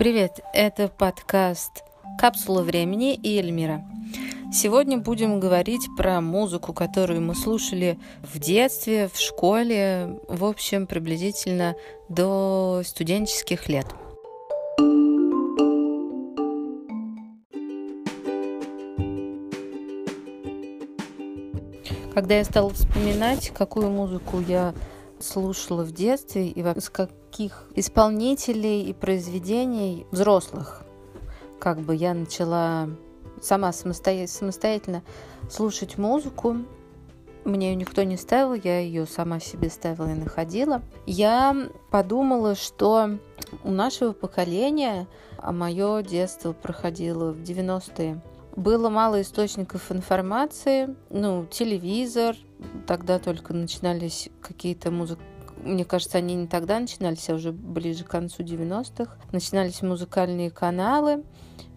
Привет, это подкаст «Капсула времени» и Эльмира. Сегодня будем говорить про музыку, которую мы слушали в детстве, в школе, в общем, приблизительно до студенческих лет. Когда я стала вспоминать, какую музыку я слушала в детстве и из каких исполнителей и произведений взрослых. Как бы я начала сама самостоятельно слушать музыку. Мне ее никто не ставил, я ее сама себе ставила и находила. Я подумала, что у нашего поколения, а мое детство проходило в 90-е, было мало источников информации, ну, телевизор, тогда только начинались какие-то музыки, мне кажется, они не тогда начинались, а уже ближе к концу 90-х. Начинались музыкальные каналы,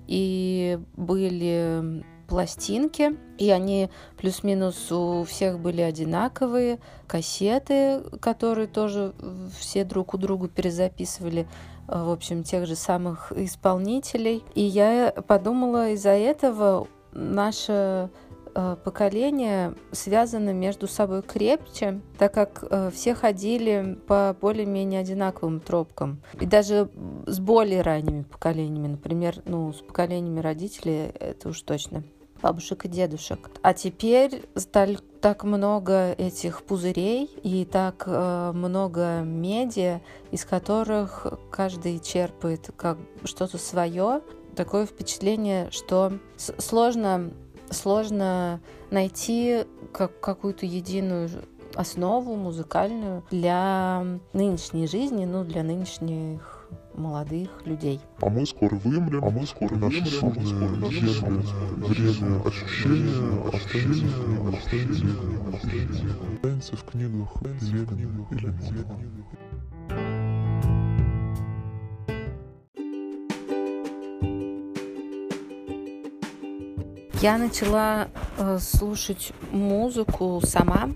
и были пластинки, и они плюс-минус у всех были одинаковые, кассеты, которые тоже все друг у друга перезаписывали, в общем, тех же самых исполнителей. И я подумала, из-за этого наша поколения связаны между собой крепче, так как э, все ходили по более-менее одинаковым тропкам. И даже с более ранними поколениями, например, ну, с поколениями родителей, это уж точно бабушек и дедушек. А теперь стали так много этих пузырей и так э, много медиа, из которых каждый черпает как что-то свое. Такое впечатление, что сложно сложно найти как, какую-то единую основу музыкальную для нынешней жизни, ну, для нынешних молодых людей. А мы скоро вымрем, а мы скоро наши судные земли, время ощущения, ощущения, ощущения, останется в книгах Левина или Мона. Я начала э, слушать музыку сама,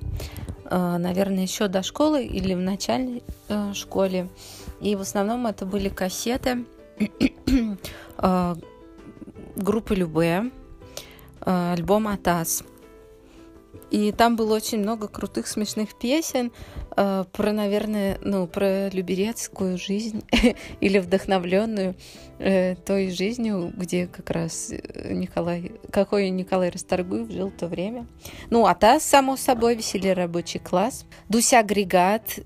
э, наверное, еще до школы или в начальной э, школе. И в основном это были кассеты группы Любе, альбом Атас. И там было очень много крутых смешных песен э, про, наверное, ну, про люберецкую жизнь или вдохновленную э, той жизнью, где как раз э, Николай, какой Николай Расторгуев жил в то время. Ну, а та, само собой, веселье рабочий класс, Дуся агрегат,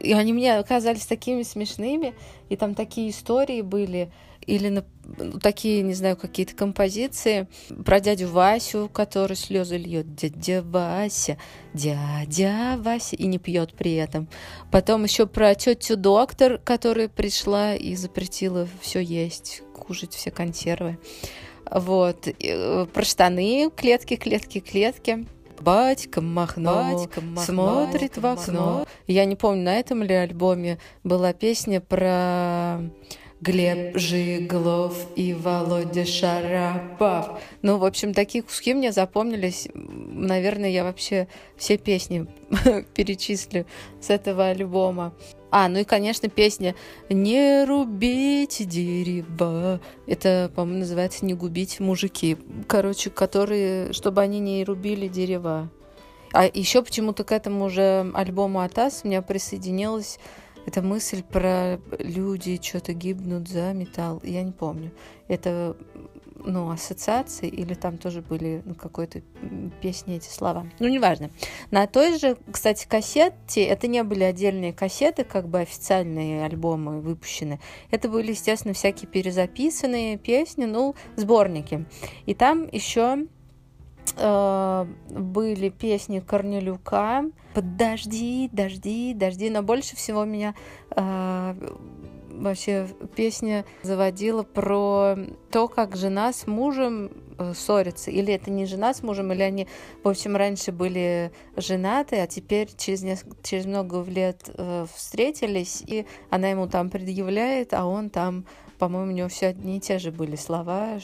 и они мне оказались такими смешными, и там такие истории были, или на, ну, такие, не знаю, какие-то композиции про дядю Васю, который слезы льет. Дядя Вася, дядя Вася, и не пьет при этом. Потом еще про тетю доктор, которая пришла и запретила все есть, кушать все консервы. Вот. Э, про штаны, клетки, клетки, клетки. Батька Махно, Батька Махно смотрит в окно. Я не помню, на этом ли альбоме была песня про Глеб Жиглов и Володя Шарапов. Ну, в общем, такие куски мне запомнились. Наверное, я вообще все песни перечислю с этого альбома. А, ну и, конечно, песня «Не рубите дерева». Это, по-моему, называется «Не губить мужики». Короче, которые, чтобы они не рубили дерева. А еще почему-то к этому же альбому Атас у меня присоединилась эта мысль про люди что-то гибнут за металл, я не помню. Это ну, ассоциации, или там тоже были ну, какой-то песни эти слова. Ну, неважно. На той же, кстати, кассете, это не были отдельные кассеты, как бы официальные альбомы выпущены. Это были, естественно, всякие перезаписанные песни, ну, сборники. И там еще э, были песни Корнелюка, «Подожди, дожди, дожди», но больше всего меня э, вообще песня заводила про то, как жена с мужем э, ссорится. Или это не жена с мужем, или они, в общем, раньше были женаты, а теперь через, несколько, через много лет э, встретились, и она ему там предъявляет, а он там, по-моему, у него все одни и те же были слова,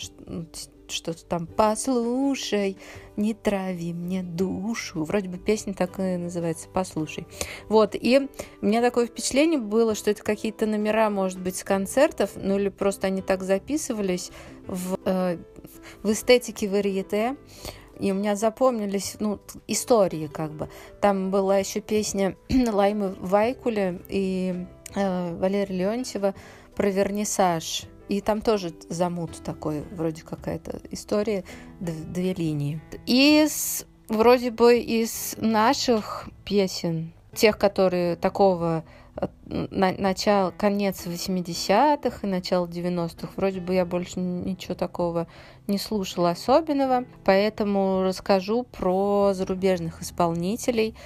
что-то там «Послушай, не трави мне душу». Вроде бы песня так и называется «Послушай». Вот, и у меня такое впечатление было, что это какие-то номера, может быть, с концертов, ну или просто они так записывались в, э, в эстетике варьете. И у меня запомнились ну, истории как бы. Там была еще песня Лаймы Вайкуля и э, Валерия Леонтьева про вернисаж. И там тоже замут такой, вроде какая-то история, две линии. Из, вроде бы, из наших песен, тех, которые такого э, на, начало, конец 80-х и начало 90-х. Вроде бы я больше ничего такого не слушала особенного, поэтому расскажу про зарубежных исполнителей.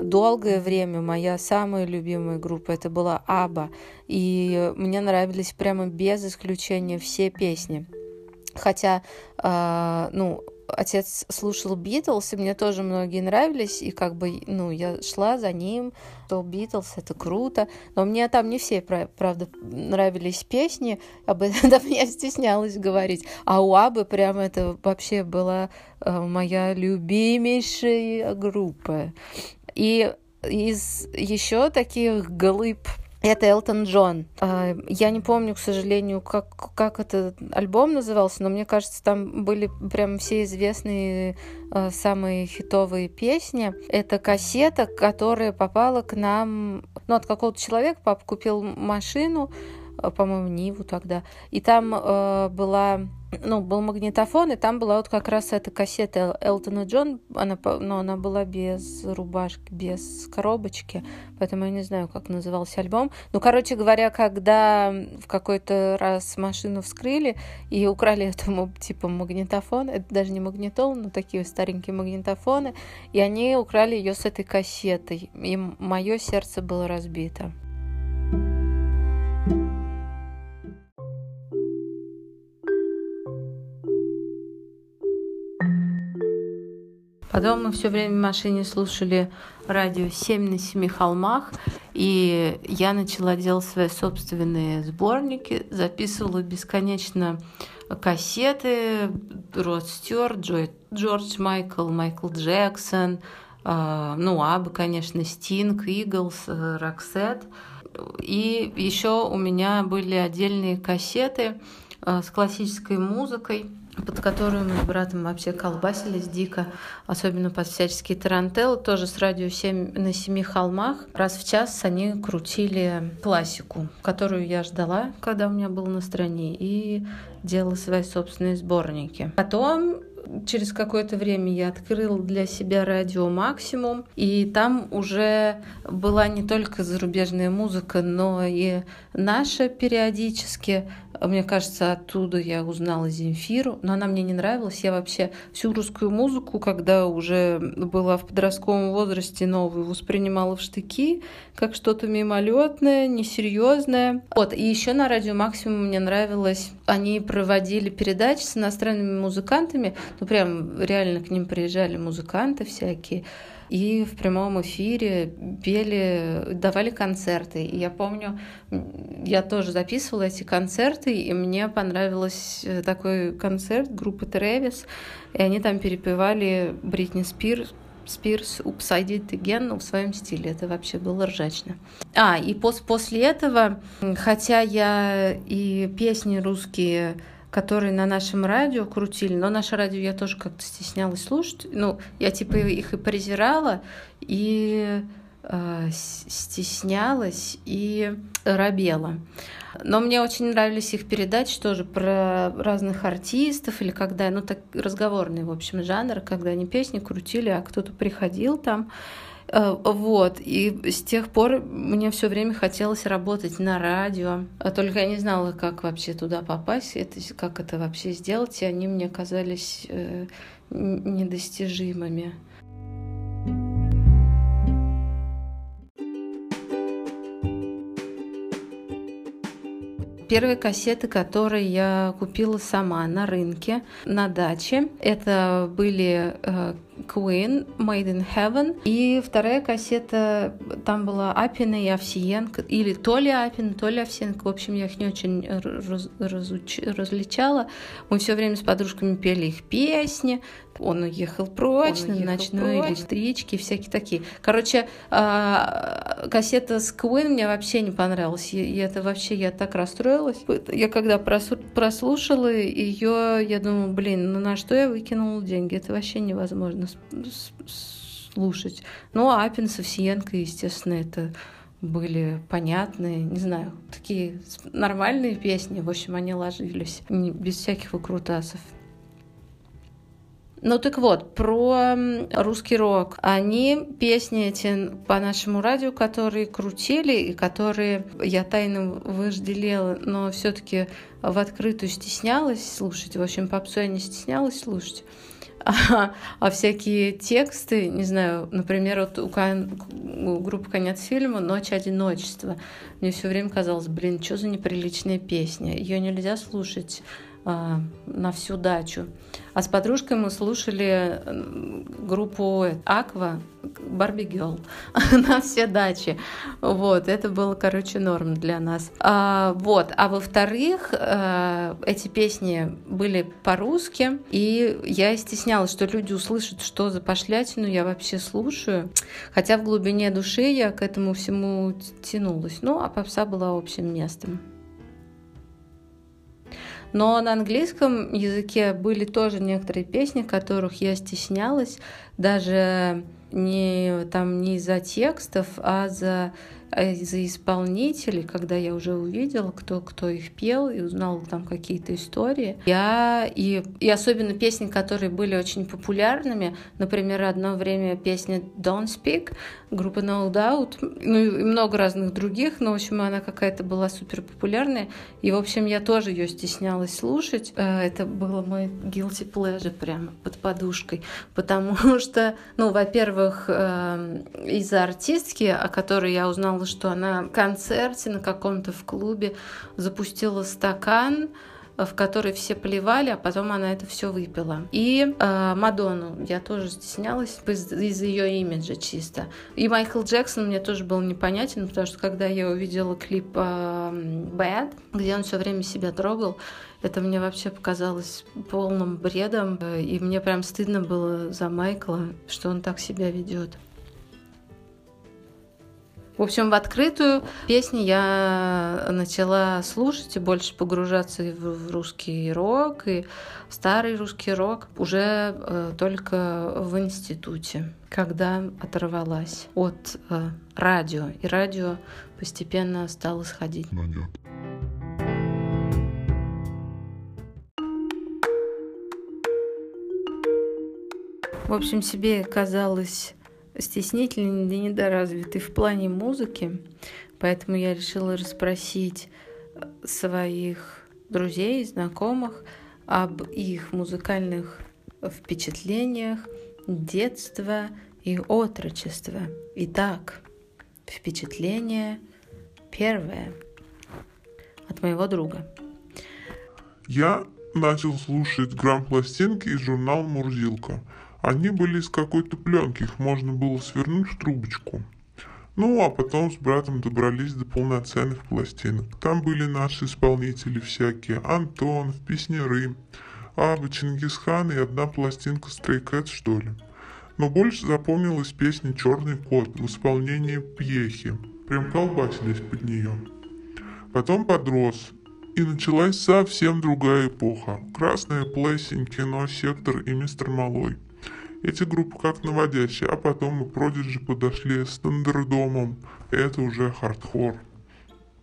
Долгое время моя самая любимая группа это была Аба, и мне нравились прямо без исключения все песни. Хотя, э, ну, отец слушал Битлз, и мне тоже многие нравились, и как бы, ну, я шла за ним, то Битлз, это круто, но мне там не все, правда, нравились песни, об этом я стеснялась говорить, а у Абы прям это вообще была э, моя любимейшая группа. И из еще таких глыб это Элтон Джон. А, я не помню, к сожалению, как, как этот альбом назывался, но мне кажется, там были прям все известные а, самые хитовые песни. Это кассета, которая попала к нам... Ну, от какого-то человека папа купил машину, по-моему, Ниву тогда. И там э, была ну, был магнитофон, и там была вот как раз эта кассета Элтона Джон, она, но она была без рубашки, без коробочки, поэтому я не знаю, как назывался альбом. Ну, короче говоря, когда в какой-то раз машину вскрыли и украли этому типа магнитофон, это даже не магнитол, но такие старенькие магнитофоны, и они украли ее с этой кассетой, и мое сердце было разбито. Потом мы все время в машине слушали радио «Семь на семи холмах», и я начала делать свои собственные сборники, записывала бесконечно кассеты, Род Стюарт, Джордж Майкл, Майкл Джексон, э, ну, Аба, конечно, Стинг, Иглс, Роксет. И еще у меня были отдельные кассеты э, с классической музыкой – под которую мы с братом вообще колбасились дико, особенно под всяческие тарантеллы, тоже с радио 7 на семи холмах. Раз в час они крутили классику, которую я ждала, когда у меня было настроение, и делала свои собственные сборники. Потом через какое-то время я открыла для себя радио «Максимум», и там уже была не только зарубежная музыка, но и наша периодически. Мне кажется, оттуда я узнала Земфиру, но она мне не нравилась. Я вообще всю русскую музыку, когда уже была в подростковом возрасте новую, воспринимала в штыки, как что-то мимолетное, несерьезное. Вот, и еще на радио Максимум мне нравилось, они проводили передачи с иностранными музыкантами, ну прям реально к ним приезжали музыканты всякие, и в прямом эфире пели, давали концерты. И я помню, я тоже записывала эти концерты, и мне понравился э, такой концерт группы Трэвис, и они там перепевали Бритни Спирс, Спирс It Again ну, в своем стиле. Это вообще было ржачно. А, и пос после этого, хотя я и песни русские которые на нашем радио крутили, но наше радио я тоже как-то стеснялась слушать. Ну, я типа их и презирала, и э, стеснялась, и робела. Но мне очень нравились их передачи тоже про разных артистов, или когда, ну, так разговорный, в общем, жанр, когда они песни крутили, а кто-то приходил там, вот, и с тех пор мне все время хотелось работать на радио, а только я не знала, как вообще туда попасть, это, как это вообще сделать, и они мне казались э, недостижимыми. Первые кассеты, которые я купила сама на рынке, на даче, это были э, Queen Made in Heaven. И вторая кассета, там была Апина и Овсиенко, или то ли Апина, то ли Овсиенко. В общем, я их не очень раз, разуч, различала. Мы все время с подружками пели их песни. Он уехал прочь, Он уехал на ночной прочь. электричке, всякие такие. Короче, а, кассета с Queen мне вообще не понравилась. И это вообще, я так расстроилась. Я когда прослушала ее, я думаю, блин, ну на что я выкинула деньги? Это вообще невозможно слушать. Ну, а Апин, Совсиенко, естественно, это были понятные, не знаю, такие нормальные песни. В общем, они ложились без всяких выкрутасов. Ну так вот, про русский рок. Они песни эти по нашему радио, которые крутили и которые я тайно вожделела, но все-таки в открытую стеснялась слушать. В общем, попсу я не стеснялась слушать. А, а всякие тексты, не знаю, например, вот у, у группы «Конец фильма» «Ночь одиночества». Мне все время казалось, блин, что за неприличная песня. Ее нельзя слушать на всю дачу. А с подружкой мы слушали группу Аква Барби Гелл на все дачи. Вот, это было, короче, норм для нас. А, вот, а во-вторых, а, эти песни были по-русски, и я стеснялась, что люди услышат, что за пошлятину я вообще слушаю. Хотя в глубине души я к этому всему тянулась. Ну, а попса была общим местом. Но на английском языке были тоже некоторые песни, которых я стеснялась, даже не, там, не из-за текстов, а за а из-за исполнителей, когда я уже увидела, кто, кто их пел, и узнала там какие-то истории, я и, и особенно песни, которые были очень популярными, например, одно время песня Don't Speak, группа No Doubt, ну и много разных других, но, в общем, она какая-то была супер популярная, и, в общем, я тоже ее стеснялась слушать. Э, это было мой guilty pleasure прямо под подушкой, потому что, ну, во-первых, э, из-за артистки, о которой я узнала узнала, что она в концерте на каком-то в клубе запустила стакан, в который все плевали, а потом она это все выпила. И э, Мадонну я тоже стеснялась из- из ее имиджа чисто. И Майкл Джексон мне тоже был непонятен, потому что когда я увидела клип э, Bad, где он все время себя трогал, это мне вообще показалось полным бредом, и мне прям стыдно было за Майкла, что он так себя ведет. В общем, в открытую песни я начала слушать и больше погружаться в русский рок, и в старый русский рок уже э, только в институте, когда оторвалась от э, радио. И радио постепенно стало сходить на нет. В общем, себе казалось стеснительный и недоразвитый в плане музыки, поэтому я решила расспросить э, своих друзей, знакомых об их музыкальных впечатлениях детства и отрочества. Итак, впечатление первое от моего друга. Я начал слушать грамм-пластинки из журнала «Мурзилка». Они были из какой-то пленки, их можно было свернуть в трубочку. Ну, а потом с братом добрались до полноценных пластинок. Там были наши исполнители всякие. Антон, Песняры, ABBA, Чингисхан и одна пластинка Stray Cats, что ли. Но больше запомнилась песня «Черный кот» в исполнении Пьехи. Прям колбасились под нее. Потом подрос, и началась совсем другая эпоха. Красная плесень, кино, сектор и мистер Малой – эти группы как наводящие, а потом мы Продиджи подошли с Thunderdome ом. Это уже хардкор.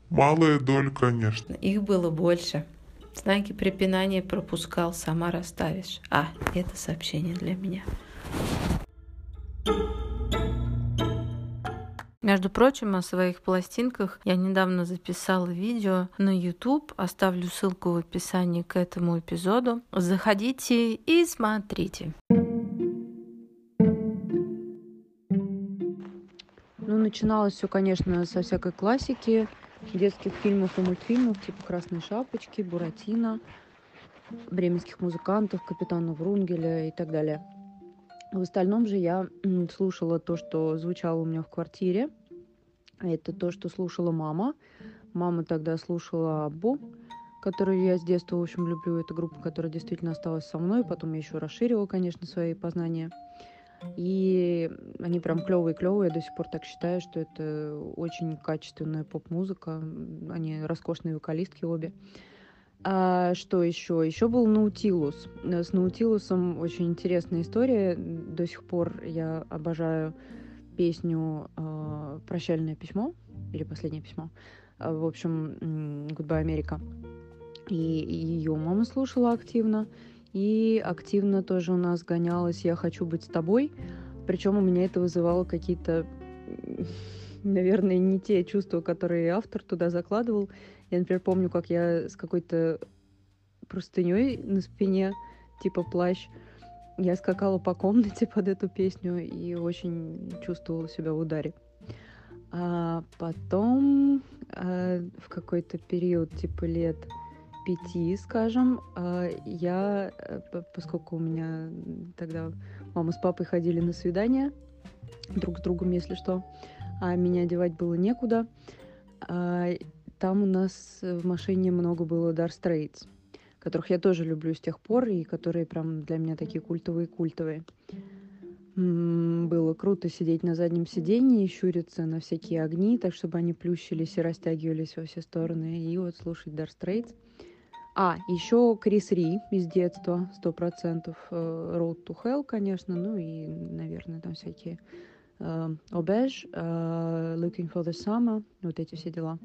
Малая доля, конечно. Их было больше. Знаки препинания пропускал, сама расставишь. А, это сообщение для меня. Между прочим, о своих пластинках я недавно записала видео на YouTube. Оставлю ссылку в описании к этому эпизоду. Заходите и смотрите. Начиналось все, конечно, со всякой классики, детских фильмов и мультфильмов, типа «Красной шапочки», «Буратино», «Бременских музыкантов», «Капитана Врунгеля» и так далее. В остальном же я слушала то, что звучало у меня в квартире. Это то, что слушала мама. Мама тогда слушала Аббу, которую я с детства, в общем, люблю. Это группа, которая действительно осталась со мной. Потом я еще расширила, конечно, свои познания. И они прям клевые-клевые. Я до сих пор так считаю, что это очень качественная поп-музыка. Они роскошные вокалистки обе. А что еще? Еще был Наутилус. С Наутилусом очень интересная история. До сих пор я обожаю песню э, «Прощальное письмо» или «Последнее письмо». В общем, «Goodbye, Америка». И ее мама слушала активно. И активно тоже у нас гонялась «Я хочу быть с тобой». Причем у меня это вызывало какие-то, наверное, не те чувства, которые автор туда закладывал. Я, например, помню, как я с какой-то простыней на спине, типа плащ, я скакала по комнате под эту песню и очень чувствовала себя в ударе. А потом а, в какой-то период, типа лет пяти, скажем, а, я, э, поскольку у меня тогда мама с папой ходили на свидания друг с другом, если что, а меня одевать было некуда, а, там у нас в машине много было Dark Straits, которых я тоже люблю с тех пор, и которые прям для меня такие культовые-культовые. Было круто сидеть на заднем сиденье и щуриться на всякие огни, так чтобы они плющились и растягивались во все стороны, и вот слушать Dark Straits. А, еще Крис Ри из детства, сто процентов. Э, Road to Hell, конечно, ну и, наверное, там всякие Обеж, uh, uh, Looking for the Summer, вот эти все дела.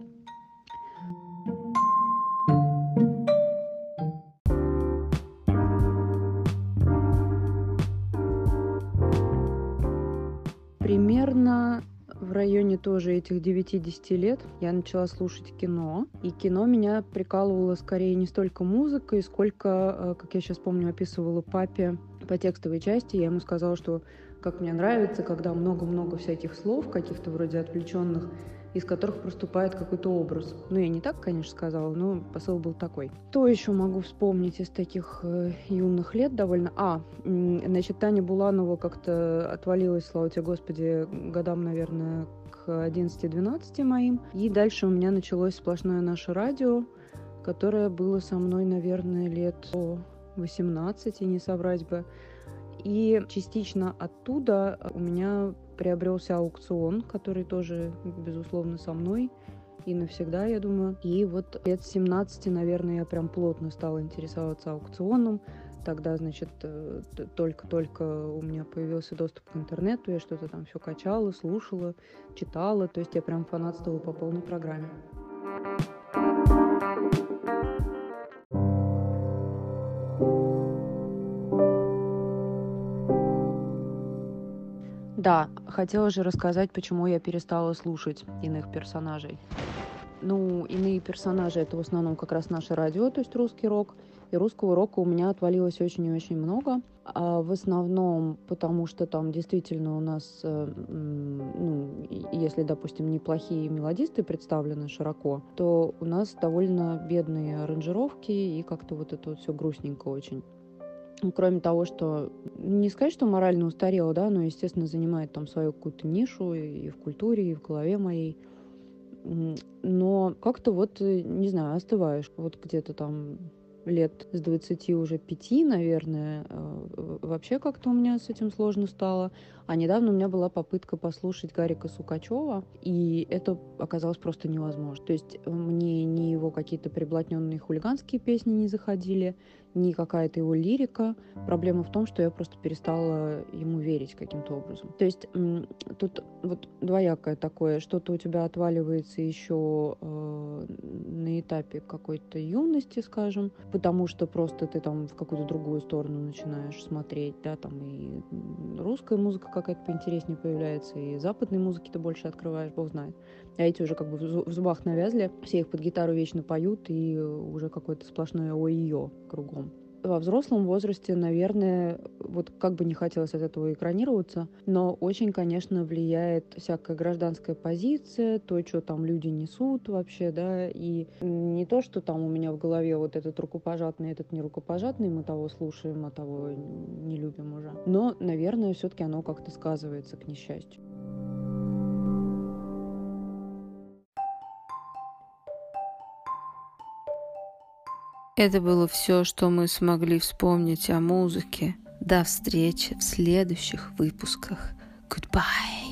Районе тоже этих 9-10 лет я начала слушать кино. И кино меня прикалывало скорее не столько музыкой, сколько, э, как я сейчас помню, описывала папе по текстовой части. Я ему сказала, что как мне нравится, когда много-много всяких слов, каких-то вроде отвлеченных, из которых проступает какой-то образ. Ну, я не так, конечно, сказала, но посыл был такой. Что еще могу вспомнить из таких э, юных лет довольно? А, значит, Таня Буланова как-то отвалилась, слава тебе, Господи, годам, наверное, к 11-12 моим. И дальше у меня началось сплошное наше радио, которое было со мной, наверное, лет 18, не соврать бы. И частично оттуда у меня приобрелся аукцион, который тоже, безусловно, со мной и навсегда, я думаю. И вот лет 17, наверное, я прям плотно стала интересоваться аукционом. Тогда, значит, э, только-только у меня появился доступ к интернету, я что-то там все качала, слушала, читала. То есть я прям фанатствовала по полной программе. Да, хотела же рассказать, почему я перестала слушать иных персонажей. Ну, иные персонажи это в основном как раз наше радио, то есть русский рок. И русского рока у меня отвалилось очень и очень много. А в основном потому, что там действительно у нас, э, ну, если, допустим, неплохие мелодисты представлены широко, то у нас довольно бедные аранжировки и как-то вот это вот все грустненько очень. Ну, кроме того, что не сказать, что морально устарела, да, но, естественно, занимает там свою какую-то нишу и в культуре, и в голове моей. Но как-то вот, э, не знаю, остываешь. Вот где-то там лет с 20 уже 5, наверное, э, вообще как-то у меня с этим сложно стало. А недавно у меня была попытка послушать Гарика Сукачева, и это оказалось просто невозможно. То есть мне ни его какие-то приблотненные хулиганские песни не заходили, ни какая-то его лирика. Проблема в том, что я просто перестала ему верить каким-то образом. То есть тут вот двоякое такое, что-то у тебя отваливается еще э, на этапе какой-то юности, скажем, потому что просто ты там в какую-то другую сторону начинаешь смотреть, да, там и русская музыка какая-то поинтереснее появляется, и западной музыки ты больше открываешь, бог знает. А эти уже как бы в зубах навязли, все их под гитару вечно поют, и уже какое-то сплошное ой-ё кругом. Во взрослом возрасте, наверное, вот как бы не хотелось от этого экранироваться, но очень, конечно, влияет всякая гражданская позиция, то, что там люди несут вообще, да, и не то, что там у меня в голове вот этот рукопожатный, этот не рукопожатный, мы того слушаем, а того не любим уже. Но, наверное, все-таки оно как-то сказывается, к несчастью. Это было все, что мы смогли вспомнить о музыке. До встречи в следующих выпусках. Goodbye.